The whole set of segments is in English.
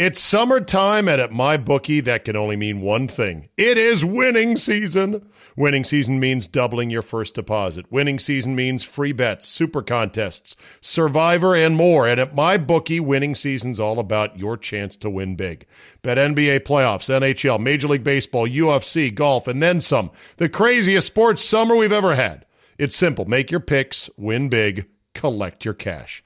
It's summertime, and at MyBookie, that can only mean one thing it is winning season. Winning season means doubling your first deposit. Winning season means free bets, super contests, survivor, and more. And at MyBookie, winning season's all about your chance to win big. Bet NBA playoffs, NHL, Major League Baseball, UFC, golf, and then some. The craziest sports summer we've ever had. It's simple make your picks, win big, collect your cash.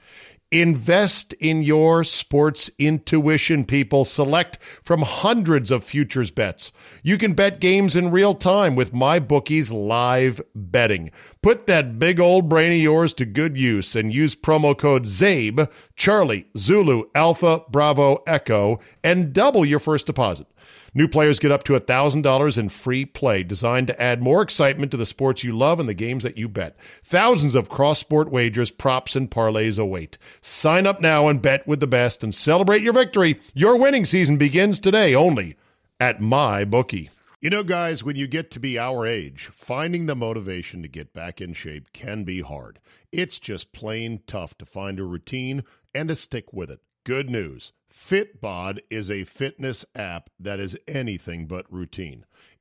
Invest in your sports intuition, people. Select from hundreds of futures bets. You can bet games in real time with MyBookie's live betting. Put that big old brain of yours to good use and use promo code CZABE, Charlie, Zulu, Alpha, Bravo, Echo, and double your first deposit. New players get up to $1,000 in free play, designed to add more excitement to the sports you love and the games that you bet. Thousands of cross sport wagers, props, and parlays await. Sign up now and bet with the best and celebrate your victory. Your winning season begins today only at MyBookie. You know, guys, when you get to be our age, finding the motivation to get back in shape can be hard. It's just plain tough to find a routine and to stick with it. Good news. Fitbod is a fitness app that is anything but routine.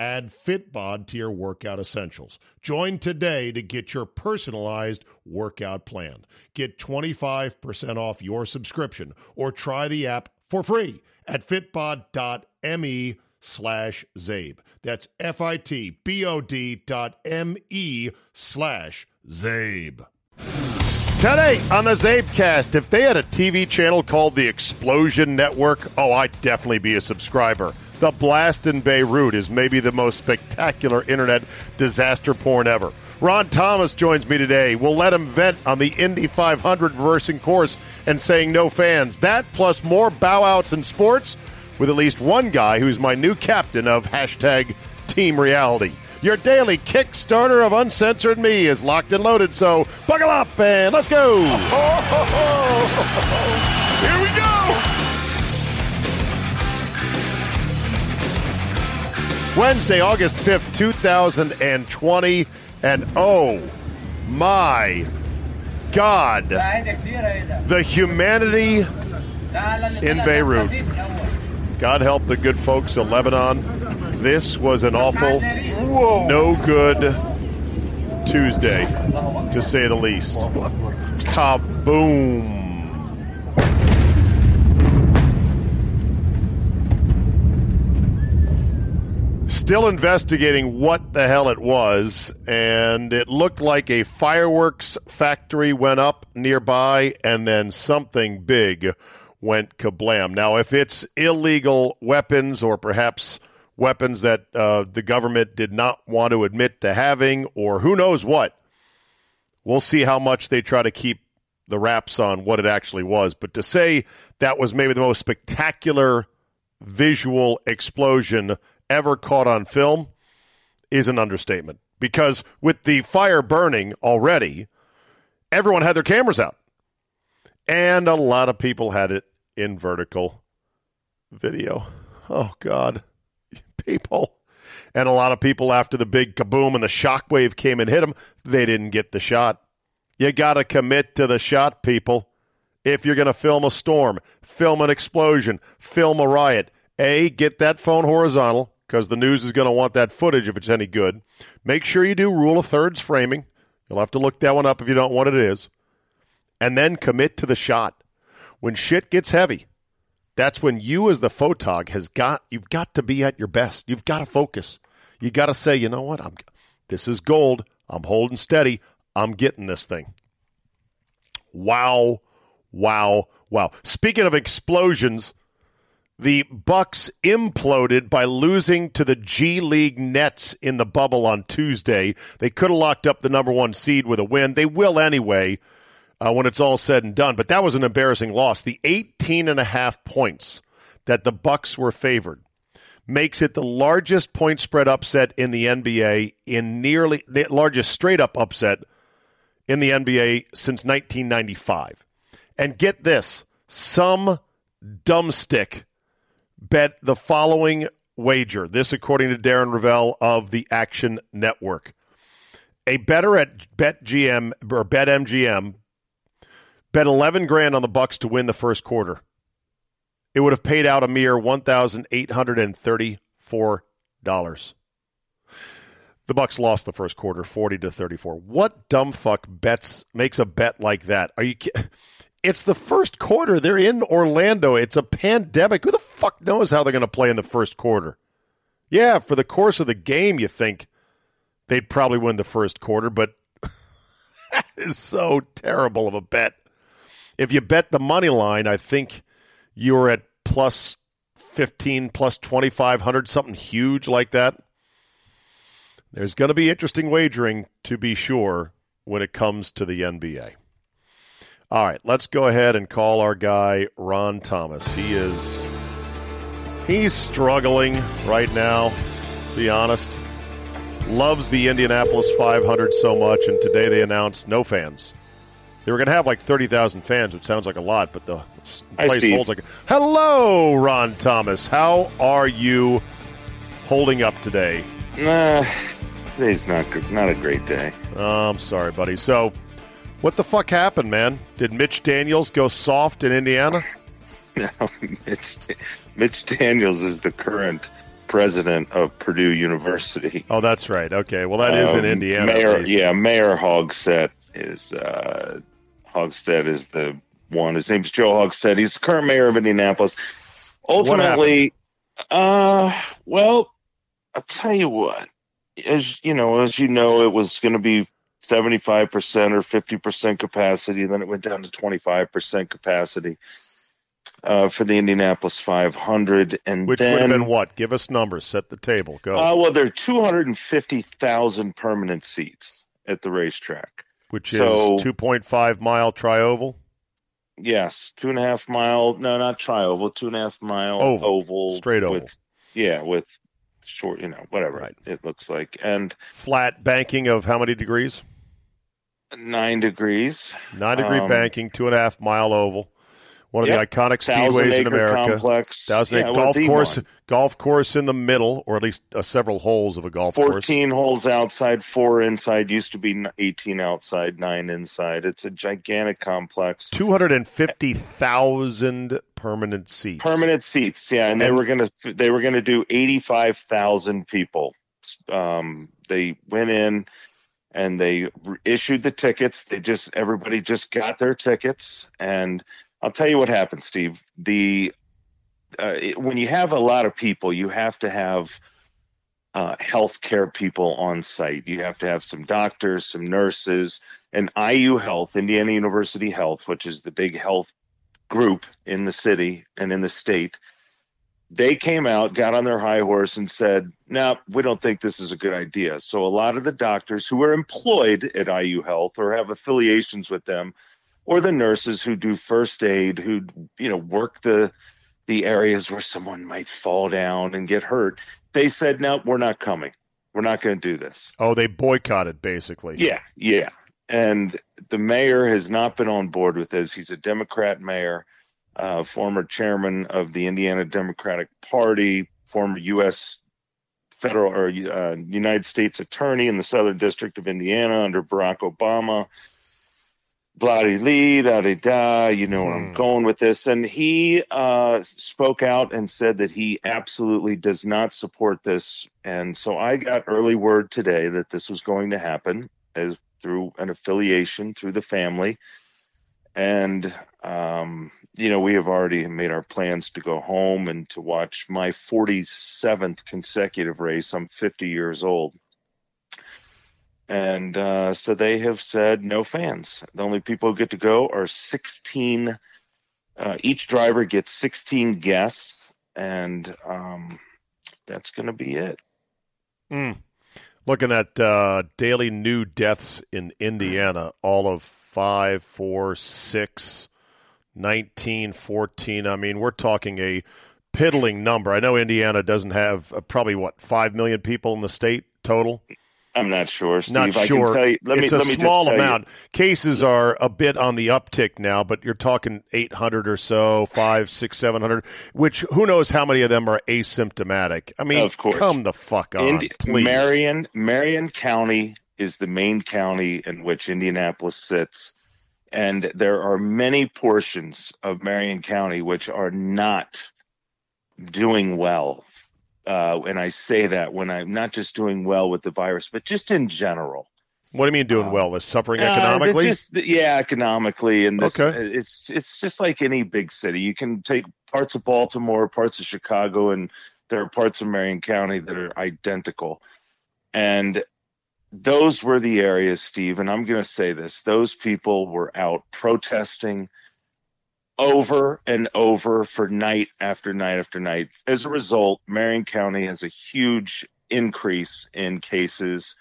Add Fitbod to your workout essentials. Join today to get your personalized workout plan. Get 25% off your subscription or try the app for free at fitbod.me slash Czabe. That's F-I-T-B-O-D dot M-E slash Czabe. Today on the Czabecast, if they had a TV channel called the Explosion Network, oh, I'd definitely be a subscriber. The Blast in Beirut is maybe the most spectacular internet disaster porn ever. Ron Thomas joins me today. We'll let him vent on the Indy 500 reversing course and saying no fans. That plus more bow outs in sports with at least one guy who's my new captain of hashtag Team Reality. Your daily Kickstarter of Uncensored Me is locked and loaded, so buckle up and let's go. Here we go. Wednesday, August 5th, 2020. And oh my God, the humanity in Beirut. God help the good folks of Lebanon. This was an awful, no good Tuesday, to say the least. Kaboom. Still investigating what the hell it was, and it looked like a fireworks factory went up nearby, and then something big went kablam. Now, if it's illegal weapons or perhaps weapons that uh, the government did not want to admit to having, or who knows what, we'll see how much they try to keep the wraps on what it actually was. But to say that was maybe the most spectacular visual explosion ever caught on film is an understatement. Because with the fire burning already, everyone had their cameras out. And a lot of people had it in vertical video. Oh, God. People. And a lot of people, after the big kaboom and the shockwave came and hit them, they didn't get the shot. You got to commit to the shot, people. If you're going to film a storm, film an explosion, film a riot, A, get that phone horizontal because the news is going to want that footage if it's any good. Make sure you do rule of thirds framing. You'll have to look that one up if you don't know what it is. And then commit to the shot. When shit gets heavy, that's when you as the photog has got you've got to be at your best. You've got to focus. You got to say, you know what? I'm this is gold. I'm holding steady. I'm getting this thing. Wow. Wow. Wow. Speaking of explosions, the Bucks imploded by losing to the G League Nets in the bubble on Tuesday. They could have locked up the number one seed with a win. They will anyway uh, when it's all said and done. But that was an embarrassing loss. The 18 and a half points that the Bucks were favored makes it the largest point spread upset in the NBA in nearly the largest straight up upset in the NBA since 1995. And get this, some dumbstick bet the following wager. This according to Darren Rovell of the Action Network. A better at BetGM or BetMGM bet 11 grand on the Bucks to win the first quarter it would have paid out a mere $1,834. The Bucks lost the first quarter 40 to 34. What dumb fuck bets makes a bet like that? Are you It's the first quarter. They're in Orlando. It's a pandemic. Who the fuck knows how they're going to play in the first quarter? Yeah, for the course of the game you think they'd probably win the first quarter, but that is so terrible of a bet. If you bet the money line, I think you're at plus 15, plus 2,500, something huge like that. There's going to be interesting wagering, to be sure, when it comes to the NBA. All right, let's go ahead and call our guy, Ron Thomas. He is. He's struggling right now, be honest. Loves the Indianapolis 500 so much, and today they announced no fans. They were going to have like 30,000 fans, which sounds like a lot, but the place holds like. Hello, Ron Thomas. How are you holding up today? Nah, today's not good, not a great day. Oh, I'm sorry, buddy. So, what the fuck happened, man? Did Mitch Daniels go soft in Indiana? no, Mitch, Mitch Daniels is the current president of Purdue University. Oh, that's right. Okay, well, that is um, in Indiana. Mayor, yeah, Mayor Hogsett is uh, Hogsett is the one. His name's Joe Hogsett. He's the current mayor of Indianapolis. Ultimately, uh, well, I'll tell you what. As you know, as you know, it was going to be 75% or 50% capacity. Then it went down to 25% capacity uh, for the Indianapolis 500. And Which then, would have been what? Give us numbers. Set the table. Go. Uh, well, there are 250,000 permanent seats at the racetrack which so, is 2.5 mile trioval. Yes, two and a half mile. No, not trioval. Two and a half mile oval, oval straight oval. With, yeah, with short. You know, whatever right. it looks like, and flat banking of how many degrees? Nine degrees. Nine degree um, banking, two and a half mile oval one of yep. the iconic speedways in America. Complex. Thousand yeah, golf course, one. golf course in the middle, or at least uh, several holes of a golf 14 course. Fourteen holes outside, four inside. Used to be eighteen outside, nine inside. It's a gigantic complex. Two hundred and fifty thousand permanent seats. Permanent seats, yeah, and, and they were gonna they were gonna do eighty five thousand people. Um, they went in and they issued the tickets. They just everybody just got their tickets and I'll tell you what happened, Steve. The uh, it, when you have a lot of people, you have to have uh, healthcare people on site. You have to have some doctors, some nurses, and IU Health, Indiana University Health, which is the big health group in the city and in the state. They came out, got on their high horse, and said, "No, we don't think this is a good idea." So a lot of the doctors who are employed at IU Health or have affiliations with them or the nurses who do first aid who you know work the the areas where someone might fall down and get hurt. They said no we're not coming. We're not going to do this. Oh they boycotted basically. Yeah yeah. And the mayor has not been on board with this. He's a democrat mayor uh, former chairman of the indiana democratic party former u.s federal or uh, united states attorney in the southern district of indiana under barack obama blah lee da da da you know where i'm hmm. going with this. And he uh, spoke out and said that he absolutely does not support this. And so i got early word today that this was going to happen as through an affiliation through the family. And um, you know we have already made our plans to go home and to watch my 47th consecutive race. I'm 50 years old and uh, so they have said no fans. The only people who get to go are 16. Uh, each driver gets 16 guests, and um, that's going to be it. Mm. Looking at uh, daily new deaths in Indiana, all of five, four, six, 19, 14. I mean, we're talking a piddling number. I know Indiana doesn't have uh, probably what five million people in the state total. I'm not sure. Steve. Not I sure. You, it's me, a small amount. You. Cases are a bit on the uptick now, but you're talking 800 or so, five, six, seven hundred. Which who knows how many of them are asymptomatic? I mean, of course. come the fuck on, Indi- please. Marion, Marion County is the main county in which Indianapolis sits, and there are many portions of Marion County which are not doing well uh, and I say that when I'm not just doing well with the virus, but just in general. What do you mean doing Um, well? They're suffering Uh, economically. just, yeah, economically, and this, Okay. it's it's just like any big city. You can take parts of Baltimore, parts of Chicago, and there are parts of Marion County that are identical. And those were the areas, Steve. And I'm going to say this: those people were out protesting over and over for night after night after night. As a result, Marion County has a huge increase in cases.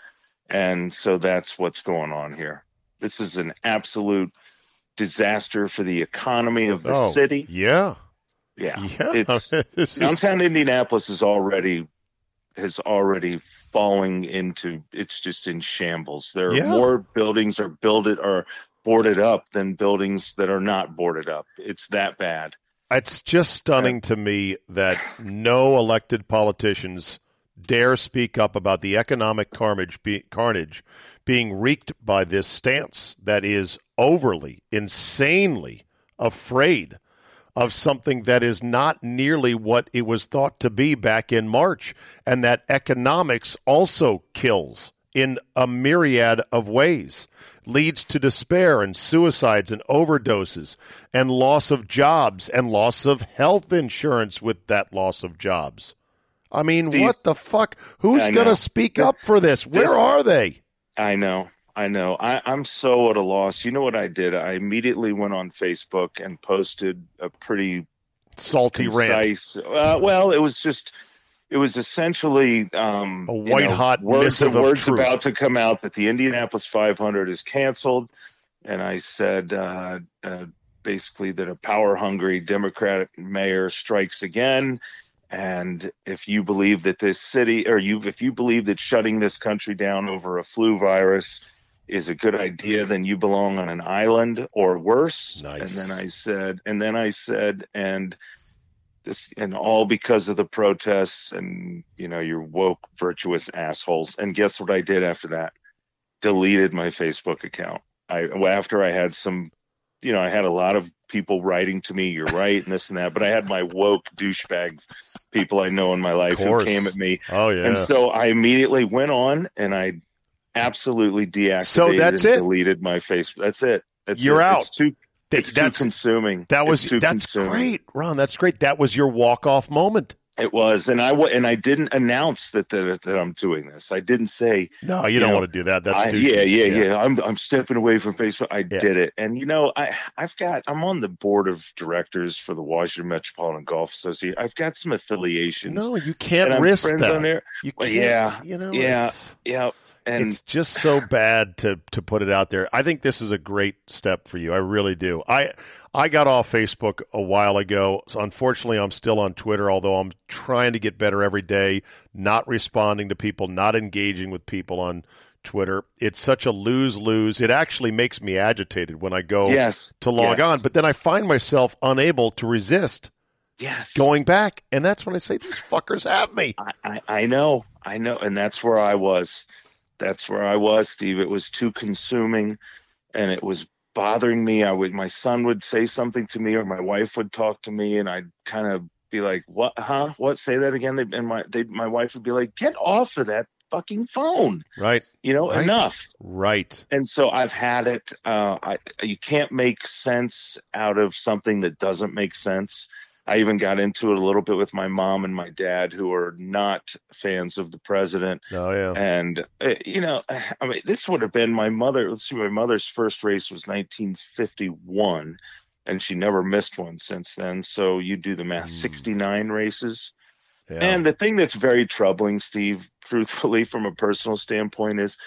And so that's what's going on here. This is an absolute disaster for the economy of the oh, city. Yeah. Yeah. Yeah. It's This is- downtown Indianapolis is already has already falling into it's just in shambles. There are Yeah. more buildings are builded or boarded up than buildings that are not boarded up. It's that bad. It's just stunning to me that no elected politicians dare speak up about the economic carnage, be, carnage being wreaked by this stance that is overly, insanely afraid of something that is not nearly what it was thought to be back in March, and that economics also kills in a myriad of ways, leads to despair and suicides and overdoses and loss of jobs and loss of health insurance with that loss of jobs. I mean, Steve, what the fuck? Who's going to speak up for this? Where This- are they? I know. I know. I, I'm so at a loss. You know what I did? I immediately went on Facebook and posted a pretty Salty rant. Uh, well, it was just. It was essentially um, A you white know, hot words, words about to come out that the Indianapolis 500 is canceled, and I said uh, uh, basically that a power hungry Democratic mayor strikes again, and if you believe that this city or you if you believe that shutting this country down over a flu virus is a good idea, then you belong on an island or worse. Nice. And then I said, and then I said, and this, and all because of the protests and you know your woke virtuous assholes. And guess what I did after that? Deleted my Facebook account. I after I had some, you know, I had a lot of people writing to me, "You're right," and this and that. But I had my woke douchebag people I know in my life who came at me, Oh, yeah. and so I immediately went on and I absolutely deactivated So that's it? deleted my Facebook. That's it. That's You're it. out. It's too, Th- it's too that's consuming. that was too that's consuming. great, Ron. That's great. That was your walk off moment. It was, and I and I didn't announce that, that that I'm doing this. I didn't say, No, you, You don't know, want to do that. That's I, douchey. yeah, yeah, yeah, I'm I'm stepping away from Facebook. I Yeah. did it, and you know, I I've got I'm on the board of directors for the Washington Metropolitan Golf Association. I've got some affiliations. No, you can't risk that. You Well, can't. yeah, you know. yeah, It's, Yeah, and it's just so bad to to put it out there. I think this is a great step for you. I really do. I I got off Facebook a while ago. So unfortunately, I'm still on Twitter, although I'm trying to get better every day. Not responding to people, not engaging with people on Twitter. It's such a lose lose. It actually makes me agitated when I go yes, to log yes, on, but then I find myself unable to resist yes, going back, and that's when I say these fuckers have me. I, I, I know, I know, and that's where I was. That's where I was, Steve. It was too consuming, and it was bothering me. I would, my son would say something to me, or my wife would talk to me, and I'd kind of be like, "What? Huh? What? Say that again?" They- And my, they, my wife would be like, "Get off of that fucking phone!" Right, You know, Right. enough. right. And so I've had it. Uh, I, you can't make sense out of something that doesn't make sense. I even got into it a little bit with my mom and my dad, who are not fans of the president. Oh yeah. And uh, you know, I mean, this would have been my mother. Let's see, my mother's first race was 1951, and she never missed one since then. So you do the math: Hmm. 69 races. yeah. And the thing that's very troubling, Steve, truthfully, from a personal standpoint, is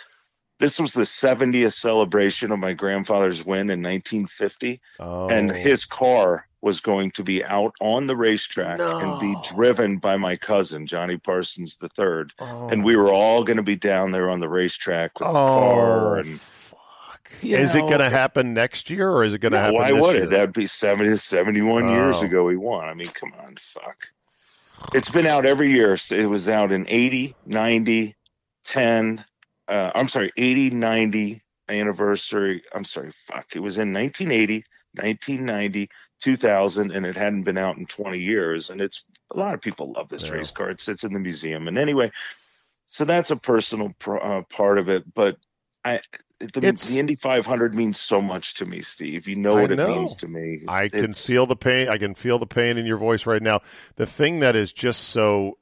this was the 70th celebration of my grandfather's win in 1950, oh. and his car was going to be out on the racetrack no. and be driven by my cousin Johnny Parsons the third, oh. and we were all going to be down there on the racetrack with oh, the car. And fuck. is know, it going to happen next year, or is it going to no, happen? Why would year? it? That'd be 70, 71 oh. years ago. We won. I mean, come on, fuck. It's been out every year. It was out in 80, 90, 10. Uh, I'm sorry, 80, 90 anniversary. I'm sorry, fuck. It was in 1980, 1990, 2000, and it hadn't been out in 20 years. And it's a lot of people love this yeah. race car. It sits in the museum. And anyway, so that's a personal uh, part of it. But I, the, the, Indy 500 means so much to me, Steve. You know what know. it means to me. I it's, can feel the pain. I can feel the pain in your voice right now. The thing that is just so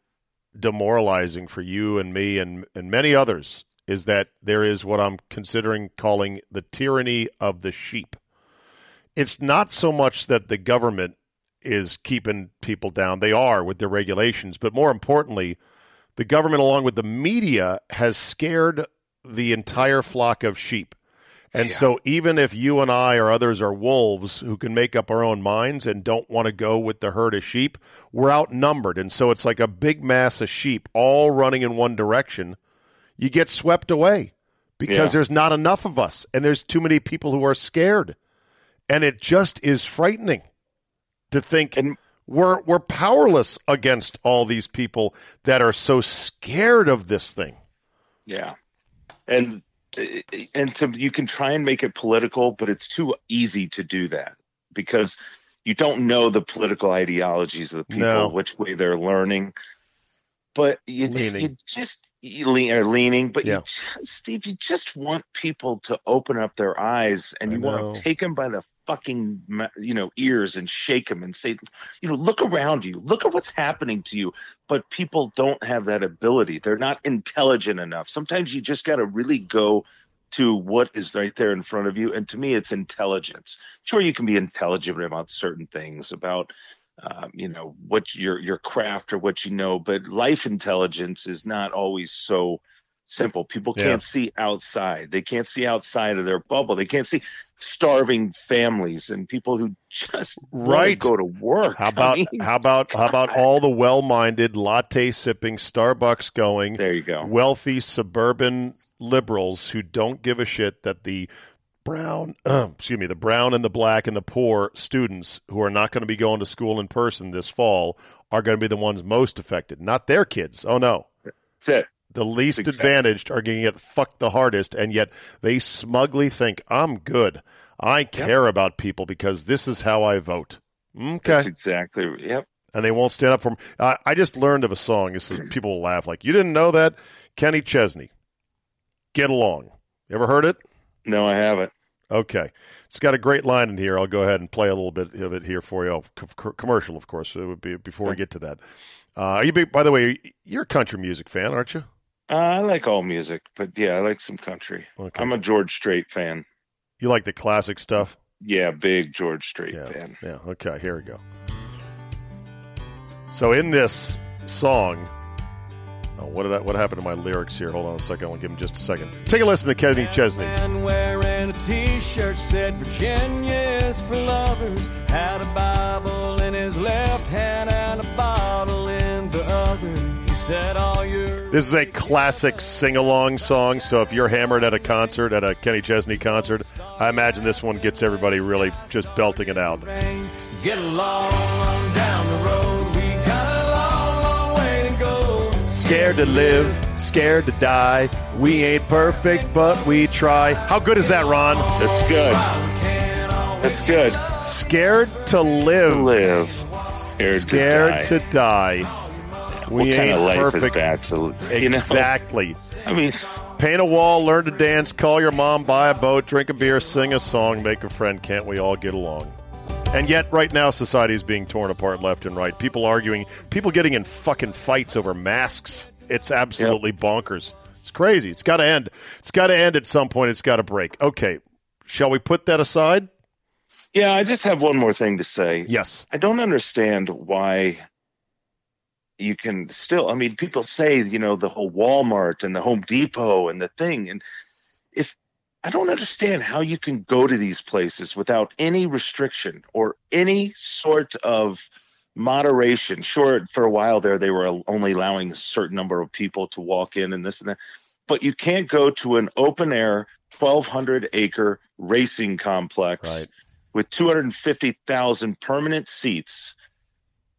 demoralizing for you and me and, and many others is that there is what I'm considering calling the tyranny of the sheep. It's not so much that the government is keeping people down, they are with their regulations, but more importantly, the government, along with the media, has scared the entire flock of sheep. And yeah. so, even if you and I or others are wolves who can make up our own minds and don't want to go with the herd of sheep, we're outnumbered. And so, it's like a big mass of sheep all running in one direction you get swept away because yeah. there's not enough of us and there's too many people who are scared. And it just is frightening to think and, we're we're powerless against all these people that are so scared of this thing. Yeah. And and to you can try and make it political, but it's too easy to do that because you don't know the political ideologies of the people, no. which way they're learning. But you, you just lean, or leaning, but yeah. you just, Steve, you just want people to open up their eyes and you want to take them by the fucking you know ears and shake them and say, you know, look around you, look at what's happening to you. But people don't have that ability. They're not intelligent enough. Sometimes you just got to really go to what is right there in front of you. And to me, it's intelligence. Sure, you can be intelligent about certain things, about um, you know what your your craft or what you know but life intelligence is not always so simple. People can't see outside. They can't see outside of their bubble. They can't see starving families and people who just right. go to work. How about I mean, how about God. how about all the well-minded latte sipping starbucks going there you go. wealthy suburban liberals who don't give a shit that the brown, uh, excuse me, the brown and the black and the poor students who are not going to be going to school in person this fall are going to be the ones most affected, not their kids. Oh no, that's it. The least advantaged are getting get fucked the hardest, and yet they smugly think I'm good. I care yep. about people because this is how I vote. Okay, that's exactly. Yep. And they won't stand up for. Uh, I just learned of a song. This is, people will laugh like you didn't know that. Kenny Chesney, "Get Along." You ever heard it? No, I haven't. Okay. It's got a great line in here. I'll go ahead and play a little bit of it here for you. Oh, commercial, of course, it would be before we get to that. Uh, are you, by the way, you're a country music fan, aren't you? Uh, I like all music, but yeah, I like some country. Okay. I'm a George Strait fan. You like the classic stuff? Yeah, big George Strait yeah, fan. Yeah, okay, here we go. So in this song, Oh, what did I, what happened to my lyrics here? Hold on a second. I'll give him just a second. Take a listen to Kenny Chesney. Man wearing a t-shirt said Virginia's for lovers. Had a Bible in his left hand and a bottle in the other. This is a classic sing-along song. So if you're hammered at a concert, at a Kenny Chesney concert, I imagine this one gets everybody really just belting it out. Get along down the road. We got a long, long way to go. Scared to live, scared to die. We ain't perfect, but we try. How good is that, Ron? That's good. That's good. Scared to live. To live. Scared, scared to die. To die. We what ain't kind of perfect. That, so, exactly. Know? I mean, paint a wall, learn to dance, call your mom, buy a boat, drink a beer, sing a song, make a friend. Can't we all get along? And yet, right now, society is being torn apart left and right. People arguing, people getting in fucking fights over masks. It's absolutely yep. bonkers. It's crazy. It's got to end. It's got to end at some point. It's got to break. Okay. Shall we put that aside? Yeah, I just have one more thing to say. Yes. I don't understand why you can still, I mean, people say, you know, the whole Walmart and the Home Depot and the thing. And if I don't understand how you can go to these places without any restriction or any sort of moderation. Sure, for a while there, they were only allowing a certain number of people to walk in and this and that, but you can't go to an open air, 1,200 acre racing complex Right. with 250,000 permanent seats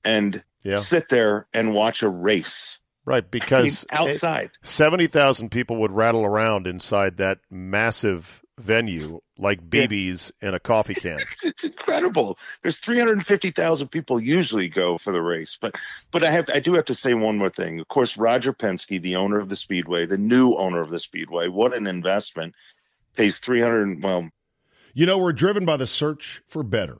and Yeah. sit there and watch a race. Right, I mean, because outside. 70,000 people would rattle around inside that massive venue like BBs in a coffee can. It's, it's incredible. There's 350,000 people usually go for the race, but but I have I do have to say one more thing. Of course, Roger Penske, the owner of the Speedway, the new owner of the Speedway, what an investment. Pays 300 well, You know, we're driven by the search for better.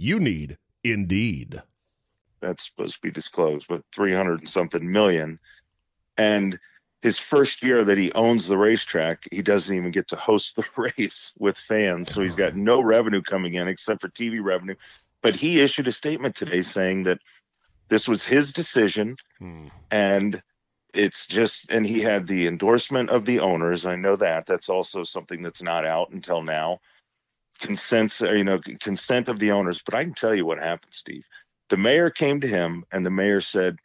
You need Indeed. that's supposed to be disclosed, but 300 and something million. And his first year that he owns the racetrack, he doesn't even get to host the race with fans. So he's got no revenue coming in except for TV revenue. But he issued a statement today saying that this was his decision Hmm. and it's just and he had the endorsement of the owners i know that that's also something that's not out until now consent you know consent of the owners but i can tell you what happened steve the mayor came to him and the mayor said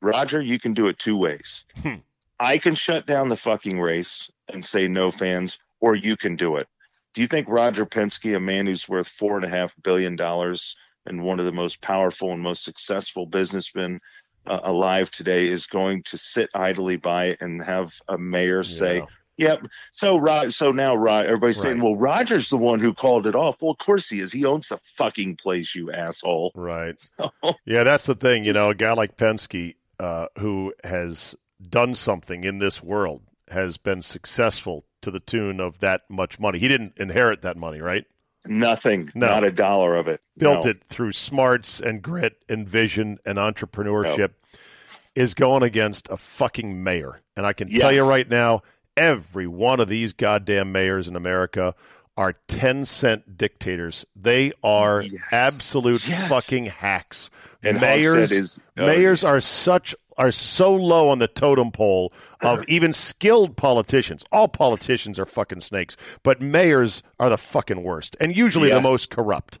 roger you can do it two ways Hmm. i can shut down the fucking race and say no fans or you can do it do you think roger penske a man who's worth four and a half billion dollars and one of the most powerful and most successful businessmen uh, alive today is going to sit idly by and have a mayor say, Yeah. "Yep." So, Rod, so now, Rod, everybody's saying, "Well, Roger's the one who called it off." Well, of course he is. He owns the fucking place, you asshole. Right. So, Yeah, that's the thing. You know, a guy like Penske, uh, who has done something in this world, has been successful to the tune of that much money. He didn't inherit that money, right? nothing, No. not a dollar of it. Built No. it through smarts and grit and vision and entrepreneurship. Is going against a fucking mayor. And I can tell you right now, every one of these goddamn mayors in America are 10 cent dictators. They are Yes. absolute Yes. fucking hacks. And mayors is uh, mayors are such are so low on the totem pole of even skilled politicians. All politicians are fucking snakes, but mayors are the fucking worst and usually the most corrupt.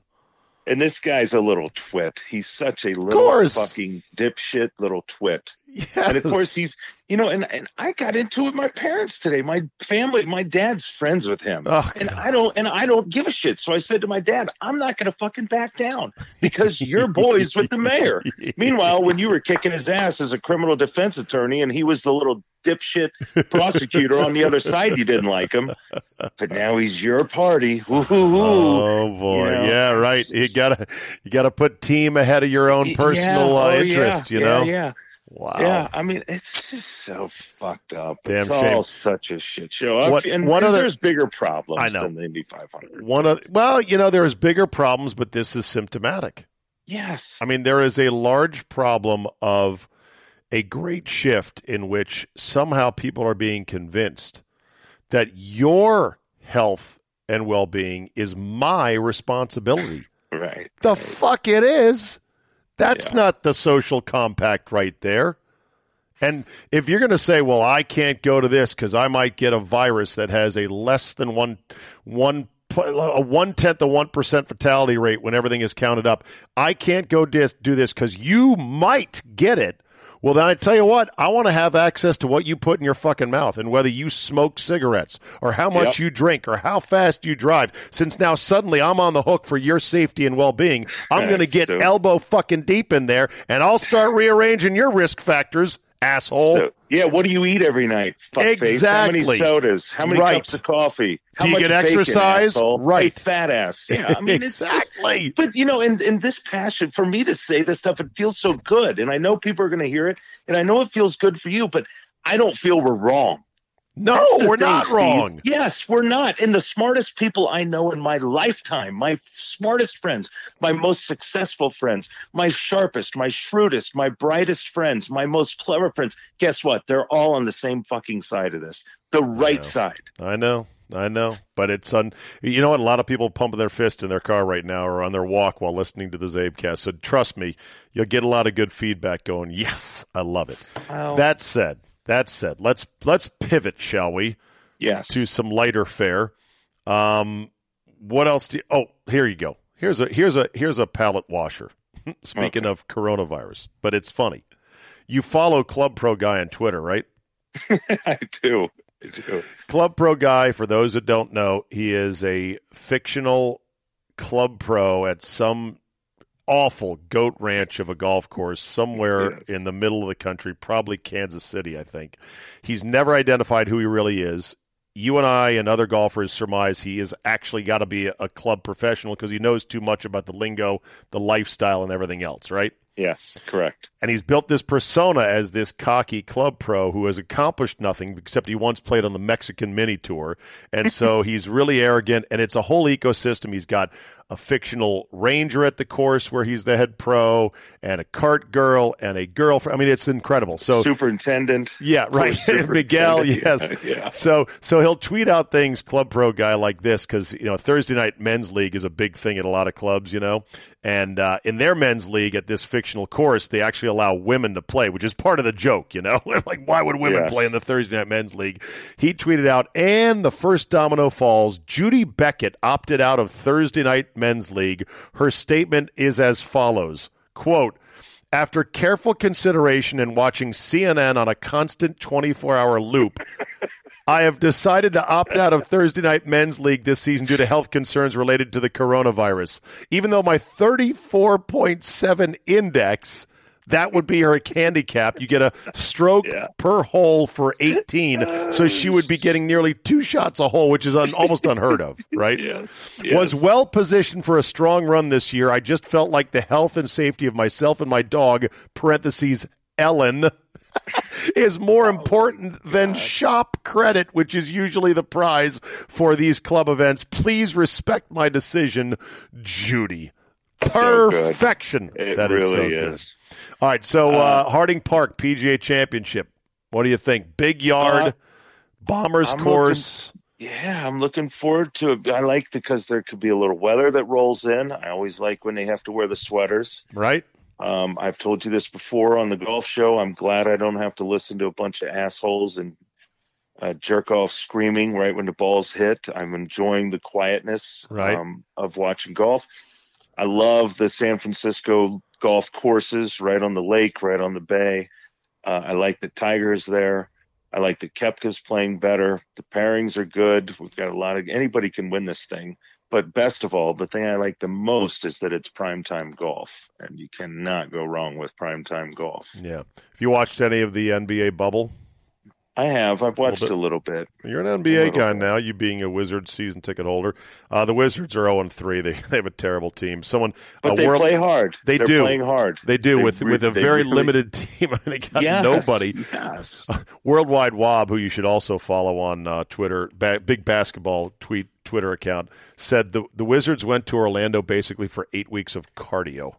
And this guy's a little twit. He's such a little fucking dipshit little twit. Yes. And of course he's you know, and, and I got into it with my parents today. My family, my dad's friends with him. Oh, and I don't and I don't give a shit. So I said to my dad, I'm not gonna fucking back down because you're boys with the mayor. Meanwhile, when you were kicking his ass as a criminal defense attorney and he was the little dipshit prosecutor on the other side, you didn't like him. But now he's your party. Oh boy, You know, yeah, right. You gotta you gotta put team ahead of your own Yeah, personal uh, oh, yeah, interest. You yeah, know, Yeah. Wow. Yeah, I mean, it's just so fucked up. Damn it's shame. all such a shit show. What- and, one and other- there's bigger problems I know. than the Indy 500. One of well, you know, there's bigger problems, but this is symptomatic. Yes. I mean, there is a large problem of a great shift in which somehow people are being convinced that your health and well being is my responsibility. right. The right. fuck it is. That's Yeah. not the social compact right there. And if you're going to say, "Well, I can't go to this because I might get a virus that has a less than one one a one tenth of one percent fatality rate when everything is counted up," I can't go dis- do this because you might get it. Well, then I tell you what, I want to have access to what you put in your fucking mouth and whether you smoke cigarettes or how much Yep. you drink or how fast you drive. Since now suddenly I'm on the hook for your safety and well being, I'm going to get So- elbow fucking deep in there and I'll start rearranging your risk factors, asshole. So, yeah, what do you eat every night? Fuckface? How many sodas? How many Right. cups of coffee? How Do you much get bacon, exercise? asshole? Right. Hey, fat ass. Yeah, I mean, it's just- exactly. but you know, in in this passion for me to say this stuff, it feels so good, and I know people are going to hear it, and I know it feels good for you, but I don't feel we're wrong. No, we're thing, not Steve. wrong. Yes, we're not. And the smartest people I know in my lifetime, my smartest friends, my most successful friends, my sharpest, my shrewdest, my brightest friends, my most clever friends, guess what? They're all on the same fucking side of this. The right know. side. I know, I know, but it's un. You know what? A lot of people pumping their fist in their car right now, or on their walk while listening to the Czabecast. So trust me, you'll get a lot of good feedback. Going, yes, I love it. That said, that said, let's let's pivot, shall we, yes. to some lighter fare. Um, what else do? You, oh, here you go. Here's a here's a here's a palate washer. Speaking Okay. of coronavirus, but it's funny. You follow Club Pro Guy on Twitter, right? I do. I do. Club Pro Guy, for those that don't know, he is a fictional club pro at some awful goat ranch of a golf course somewhere Yes. in the middle of the country, probably Kansas City, I think. He's never identified who he really is. You and I and other golfers surmise he has actually got to be a, a club professional because he knows too much about the lingo, the lifestyle, and everything else, right? Yes, correct. and he's built this persona as this cocky club pro who has accomplished nothing except he once played on the Mexican mini tour. And so he's really arrogant and it's a whole ecosystem. He's got a fictional ranger at the course where he's the head pro and a cart girl and a girlfriend. I mean, it's incredible. So Superintendent. yeah, right. Superintendent. Miguel, yes. Yeah. So so he'll tweet out things club pro guy like this because you know Thursday night men's league is a big thing at a lot of clubs, you know, and uh, in their men's league at this fictional course they actually allow women to play, which is part of the joke, you know. like why would women Yes. play in the Thursday night men's league? He tweeted out, and the first domino falls. Judy Beckett opted out of Thursday night men's league. Her statement is as follows: "Quote." After careful consideration and watching CNN on a constant 24 hour loop, I have decided to opt out of Thursday Night Men's League this season due to health concerns related to the coronavirus. Even though my 34.7 index, that would be her handicap. You get a stroke Yeah. per hole for uh, 18. So she would be getting nearly two shots a hole, which is un- almost unheard of, right? Yes. was well positioned for a strong run this year. I just felt like the health and safety of myself and my dog, parentheses, Ellen, is more oh, important than shop credit, which is usually the prize for these club events. Please respect my decision, Judy. So. Perfection. It That is really so good. is. All right, so uh, Harding Park PGA Championship. What do you think? Big yard, Uh, bombers I'm course. Yeah, I'm looking forward to it. I like because there could be a little weather that rolls in. I always like when they have to wear the sweaters. right? Um, I've told you this before on the golf show. I'm glad I don't have to listen to a bunch of assholes and uh, jerk off screaming right when the ball's hit. I'm enjoying the quietness Right. um, of watching golf. I love the San Francisco golf courses right on the lake, right on the bay. Uh, I like the Tigers there. I like the Koepka's playing better. The pairings are good. We've got a lot of anybody can win this thing. But best of all, the thing I like the most is that it's primetime golf, and you cannot go wrong with primetime golf. Yeah. If you watched any of the NBA bubble? I have. I've watched bit. a little bit. You're an NBA guy now. You being a Wizards season ticket holder. Uh, the Wizards are 0 3. They they have a terrible team. Someone But a they world, play hard. They They're do. playing hard. They do They with with a very really- limited team. they got Yes, nobody. Yes. Worldwide Wob, who you should also follow on uh, Twitter, ba- big basketball tweet Twitter account, said the the Wizards went to Orlando basically for eight weeks of cardio.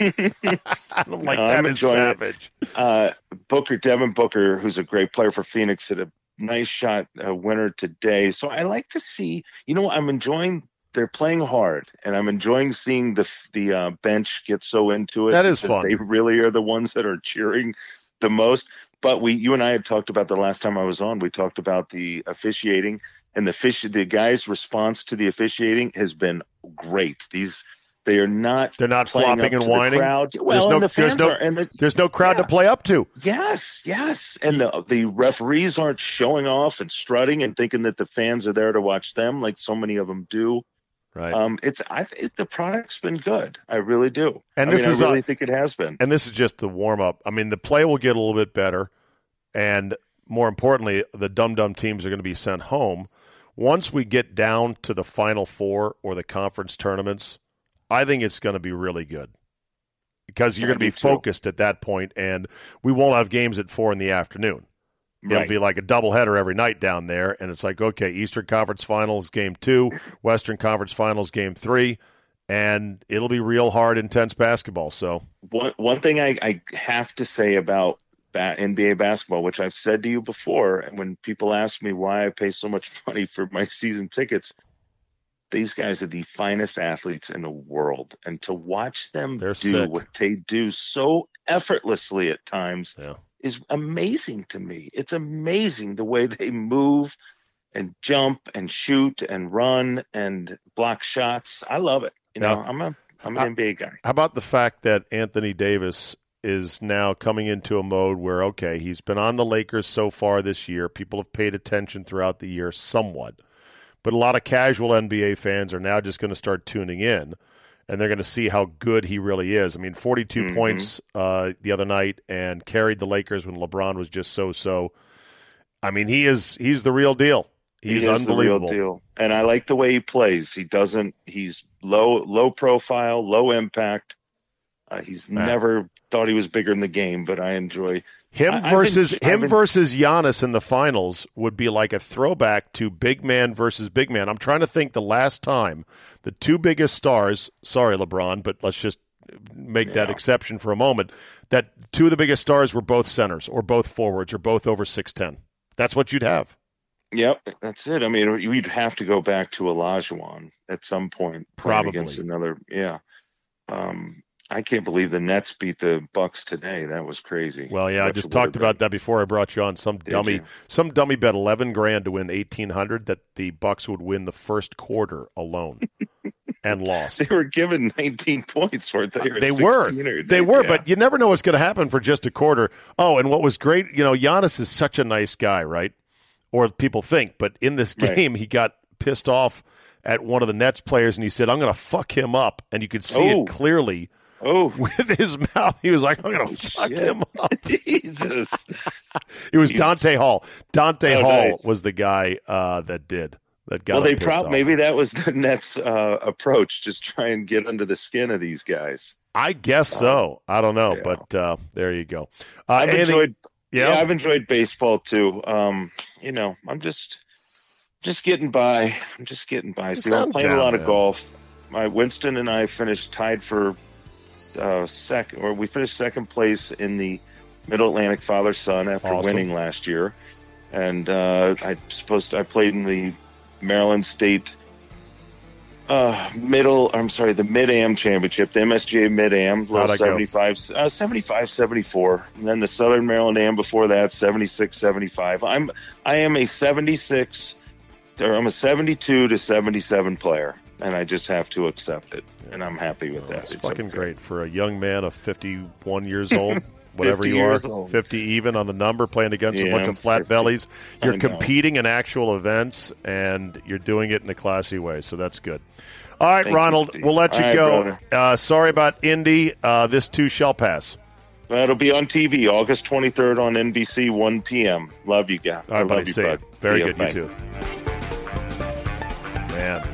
I'm like No, that I'm is enjoying it. savage. uh, Booker, Devin Booker, who's a great player for Phoenix, hit a nice shot uh, winner today. So I like to see, you know, I'm enjoying. They're playing hard, and I'm enjoying seeing the the uh, bench get so into it. That is fun. They really are the ones that are cheering the most. But we, you and I had talked about the last time I was on. We talked about the officiating and the fish. The guys' response to the officiating has been great. These They are not. They're not flopping and whining. The well, there's no, the there's no, are, the, there's no crowd yeah. to play up to. Yes, yes, and the the referees aren't showing off and strutting and thinking that the fans are there to watch them, like so many of them do. Right. Um, it's I it, the product's been good. I really do. And I this mean, is I really a, think it has been. And this is just the warm up. I mean, the play will get a little bit better, and more importantly, the dum dum teams are going to be sent home. Once we get down to the final four or the conference tournaments, I think it's going to be really good because you're going to be focused at that point, and we won't have games at four in the afternoon. Right. It'll be like a doubleheader every night down there, and it's like okay, Eastern Conference Finals game two, Western Conference Finals game three, and it'll be real hard, intense basketball. So one one thing I, I have to say about NBA basketball, which I've said to you before, and when people ask me why I pay so much money for my season tickets, these guys are the finest athletes in the world, and to watch them They're do sick. what they do so effortlessly at times yeah. is amazing to me. It's amazing the way they move and jump and shoot and run and block shots. I love it. You know, I'm a I'm an NBA guy. How about the fact that Anthony Davis is now coming into a mode where okay, he's been on the Lakers so far this year. People have paid attention throughout the year somewhat. But a lot of casual NBA fans are now just going to start tuning in and they're going to see how good he really is. I mean, 42 Mhm. points uh, the other night and carried the Lakers when LeBron was just so so. I mean, he is he's the real deal. He's he unbelievable. Deal. And I like the way he plays. He doesn't. He's low low profile, low impact. Uh, he's Nah. never thought he was bigger in the game, but I enjoy. Him I- I've been- versus him been- versus Giannis in the finals would be like a throwback to big man versus big man. I'm trying to think the last time the two biggest stars. Sorry, LeBron, but let's just make that exception for a moment. That two of the biggest stars were both centers or both forwards or both over six ten. That's what you'd have. Yep, that's it. I mean, you'd have to go back to Olajuwon at some point, Probably. against another. Yeah, um, I can't believe the Nets beat the Bucks today. That was crazy. Well, yeah, I just talked about that before I brought you on. Some Did dummy, you? some dummy bet eleven grand to win eighteen hundred that the Bucks would win the first quarter alone, and lost. They were given 19 points for it. They uh, were. They were. 16 They were, yeah. but you never know what's going to happen for just a quarter. Oh, and what was great, you know, Giannis is such a nice guy, right? Or people think, but in this Right. game, he got pissed off at one of the Nets players, and he said, "I'm going to fuck him up," and you could see Oh. it clearly oh, with his mouth. He was like, "I'm going Oh, to fuck shit. him up." Jesus. It was Dante Hall. Dante Oh, Hall nice. was the guy uh, that did that. Got well, they probably maybe that was the Nets' uh, approach, just try and get under the skin of these guys. I guess so. I don't know, yeah. but uh, there you go. Uh, I've anything- enjoyed, yeah, yeah, I've enjoyed baseball too. Um, you know, I'm just, just getting by. I'm just getting by. See, I'm playing down, a lot man. of golf. My Winston and I finished tied for uh, second, or we finished second place in the Middle Atlantic Father Son after Awesome. winning last year. And uh, I supposed to, I played in the Maryland State uh, middle. I'm sorry, the Mid Am Championship, the MSGA Mid Am, go? 75, uh, 75, 74, and then the Southern Maryland Am before that, 76, 75. I'm I am a 76, or I'm a 72 to 77 player, and I just have to accept it, and I'm happy with that. It's It's fucking okay. great for a young man of 51 years old, whatever you are, old. 50 even on the number, playing against a bunch I'm of flat 50. bellies. You're competing in actual events, and you're doing it in a classy way, so that's good. All right, Thank Ronald, Steve. we'll let you All right, go. brother. Uh, sorry about Indy. Uh, this too shall pass. Well, it'll be on TV August 23rd on NBC, 1 p.m. Love you guys. All I right, buddy. love you, See bud. Very See good. Bye. You too. Man,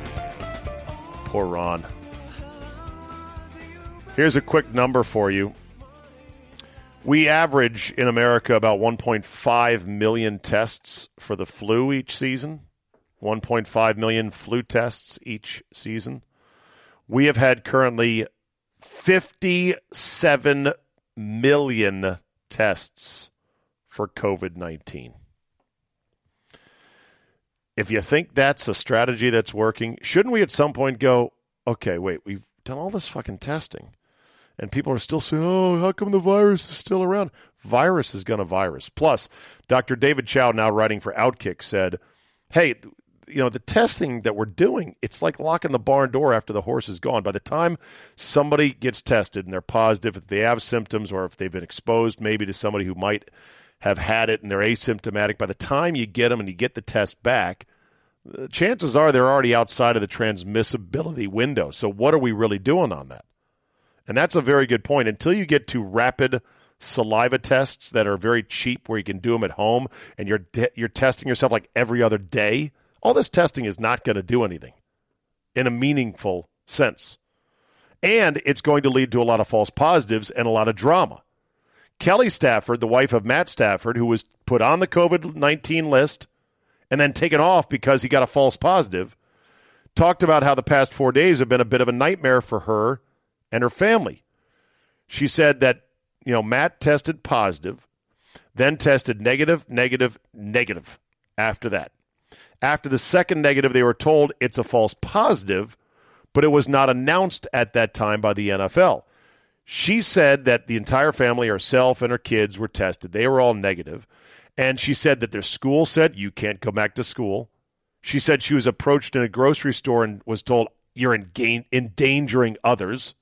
poor Ron. Here's a quick number for you. We average in America about 1.5 million tests for the flu each season. 1.5 million flu tests each season. We have had currently 57 million tests for COVID 19. If you think that's a strategy that's working, shouldn't we at some point go, okay, wait, we've done all this fucking testing and people are still saying, oh, how come the virus is still around? Virus is going to virus. Plus, Dr. David Chow, now writing for Outkick, said, hey, you know the testing that we're doing it's like locking the barn door after the horse is gone by the time somebody gets tested and they're positive if they have symptoms or if they've been exposed maybe to somebody who might have had it and they're asymptomatic by the time you get them and you get the test back uh, chances are they're already outside of the transmissibility window. So what are we really doing on that? And that's a very good point. Until you get to rapid saliva tests that are very cheap where you can do them at home and you're de- you're testing yourself like every other day all this testing is not going to do anything in a meaningful sense. And it's going to lead to a lot of false positives and a lot of drama kelly stafford the wife of matt stafford who was put on the covid-19 list and then taken off because he got a false positive talked about how the past four days have been a bit of a nightmare for her and her family she said that you know, Matt tested positive, then tested negative, negative, negative after that. After the second negative, they were told it's a false positive, but it was not announced at that time by the NFL. She said that the entire family, herself and her kids, were tested. They were all negative. And she said that their school said, you can't go back to school. She said she was approached in a grocery store and was told, you're endangering others.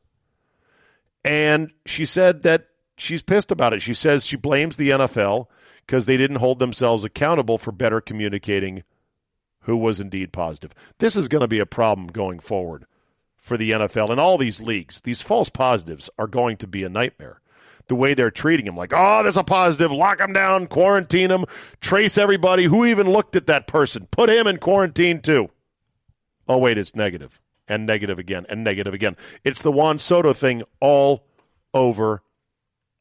And she said that she's pissed about it. She says she blames the NFL because they didn't hold themselves accountable for better communicating who was indeed positive. This is going to be a problem going forward for the NFL and all these leagues. These false positives are going to be a nightmare. The way they're treating them, like, oh, there's a positive, lock them down, quarantine them, trace everybody. Who even looked at that person? Put him in quarantine too. Oh, wait, it's negative, and negative again, and negative again. It's the Juan Soto thing all over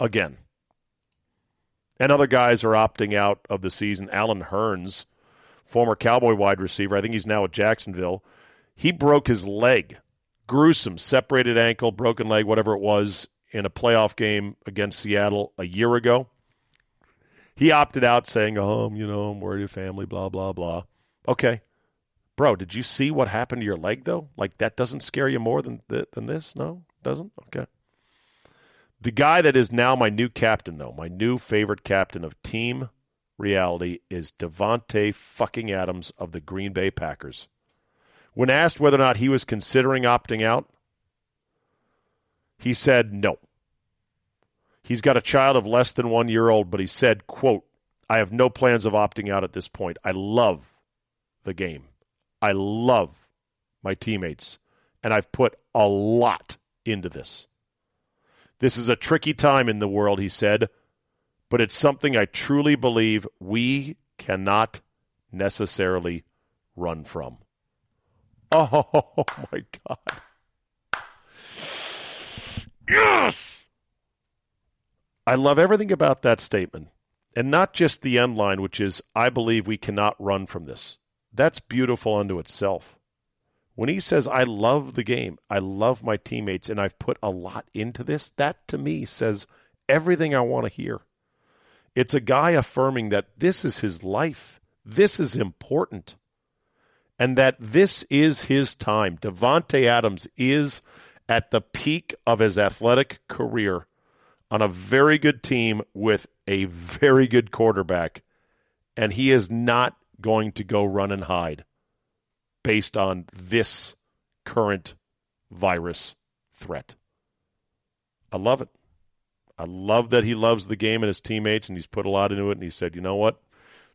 again. And other guys are opting out of the season. Allen Hurns, former Cowboy wide receiver, I think he's now at Jacksonville. He broke his leg. Gruesome, separated ankle, broken leg, whatever it was, in a playoff game against Seattle a year ago. He opted out saying, Oh, you know, I'm worried your family, blah, blah, blah. Okay. Bro, did you see what happened to your leg, though? Like, that doesn't scare you more than, than this? No? Doesn't? Okay. The guy that is now my new captain, though, my new favorite captain of team reality is Davante fucking Adams of the Green Bay Packers. When asked whether or not he was considering opting out, he said no. He's got a child of less than one year old, but he said, quote, I have no plans of opting out at this point. I love the game. I love my teammates, and I've put a lot into this. This is a tricky time in the world, he said, but it's something I truly believe we cannot necessarily run from. Oh my God. Yes! I love everything about that statement. And not just the end line, which is, I believe we cannot run from this. That's beautiful unto itself. When he says, I love the game, I love my teammates, and I've put a lot into this, that to me says everything I want to hear. It's a guy affirming that this is his life, this is important, and that this is his time. Davante Adams is at the peak of his athletic career on a very good team with a very good quarterback, and he is not going to go run and hide based on this current virus threat. I love it. I love that he loves the game and his teammates, and he's put a lot into it. And he said, you know what?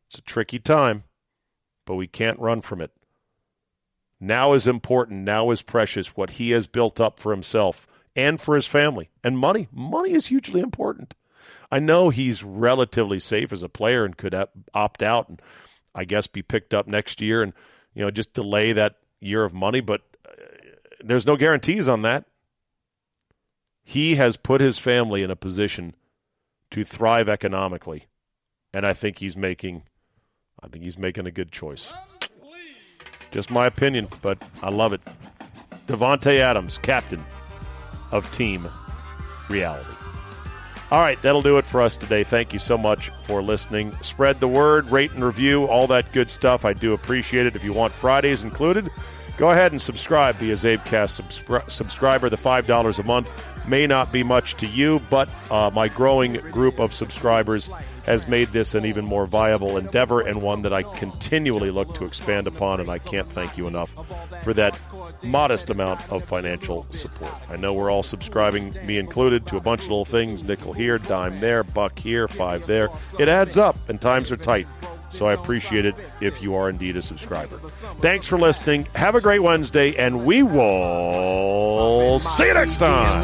It's a tricky time, but we can't run from it. Now is important. Now is precious. What he has built up for himself and for his family. And money. Money is hugely important. I know he's relatively safe as a player and could opt out and I guess be picked up next year. And you know, just delay that year of money, but uh, there's no guarantees on that. He has put his family in a position to thrive economically, and I think he's making I think he's making a good choice. Just my opinion, but I love it. Davante Adams, captain of Team Reality. All right, that'll do it for us today. Thank you so much for listening. Spread the word, rate and review, all that good stuff. I do appreciate it. If you want Fridays included, go ahead and subscribe. Be a Czabecast subscri- subscriber. The $5 a month may not be much to you, but uh, my growing group of subscribers has made this an even more viable endeavor and one that I continually look to expand upon. And I can't thank you enough for that modest amount of financial support. I know we're all subscribing, me included, to a bunch of little things nickel here, dime there, buck here, five there. It adds up, and times are tight. So I appreciate it if you are indeed a subscriber. Thanks for listening. Have a great Wednesday, and we will see you next time.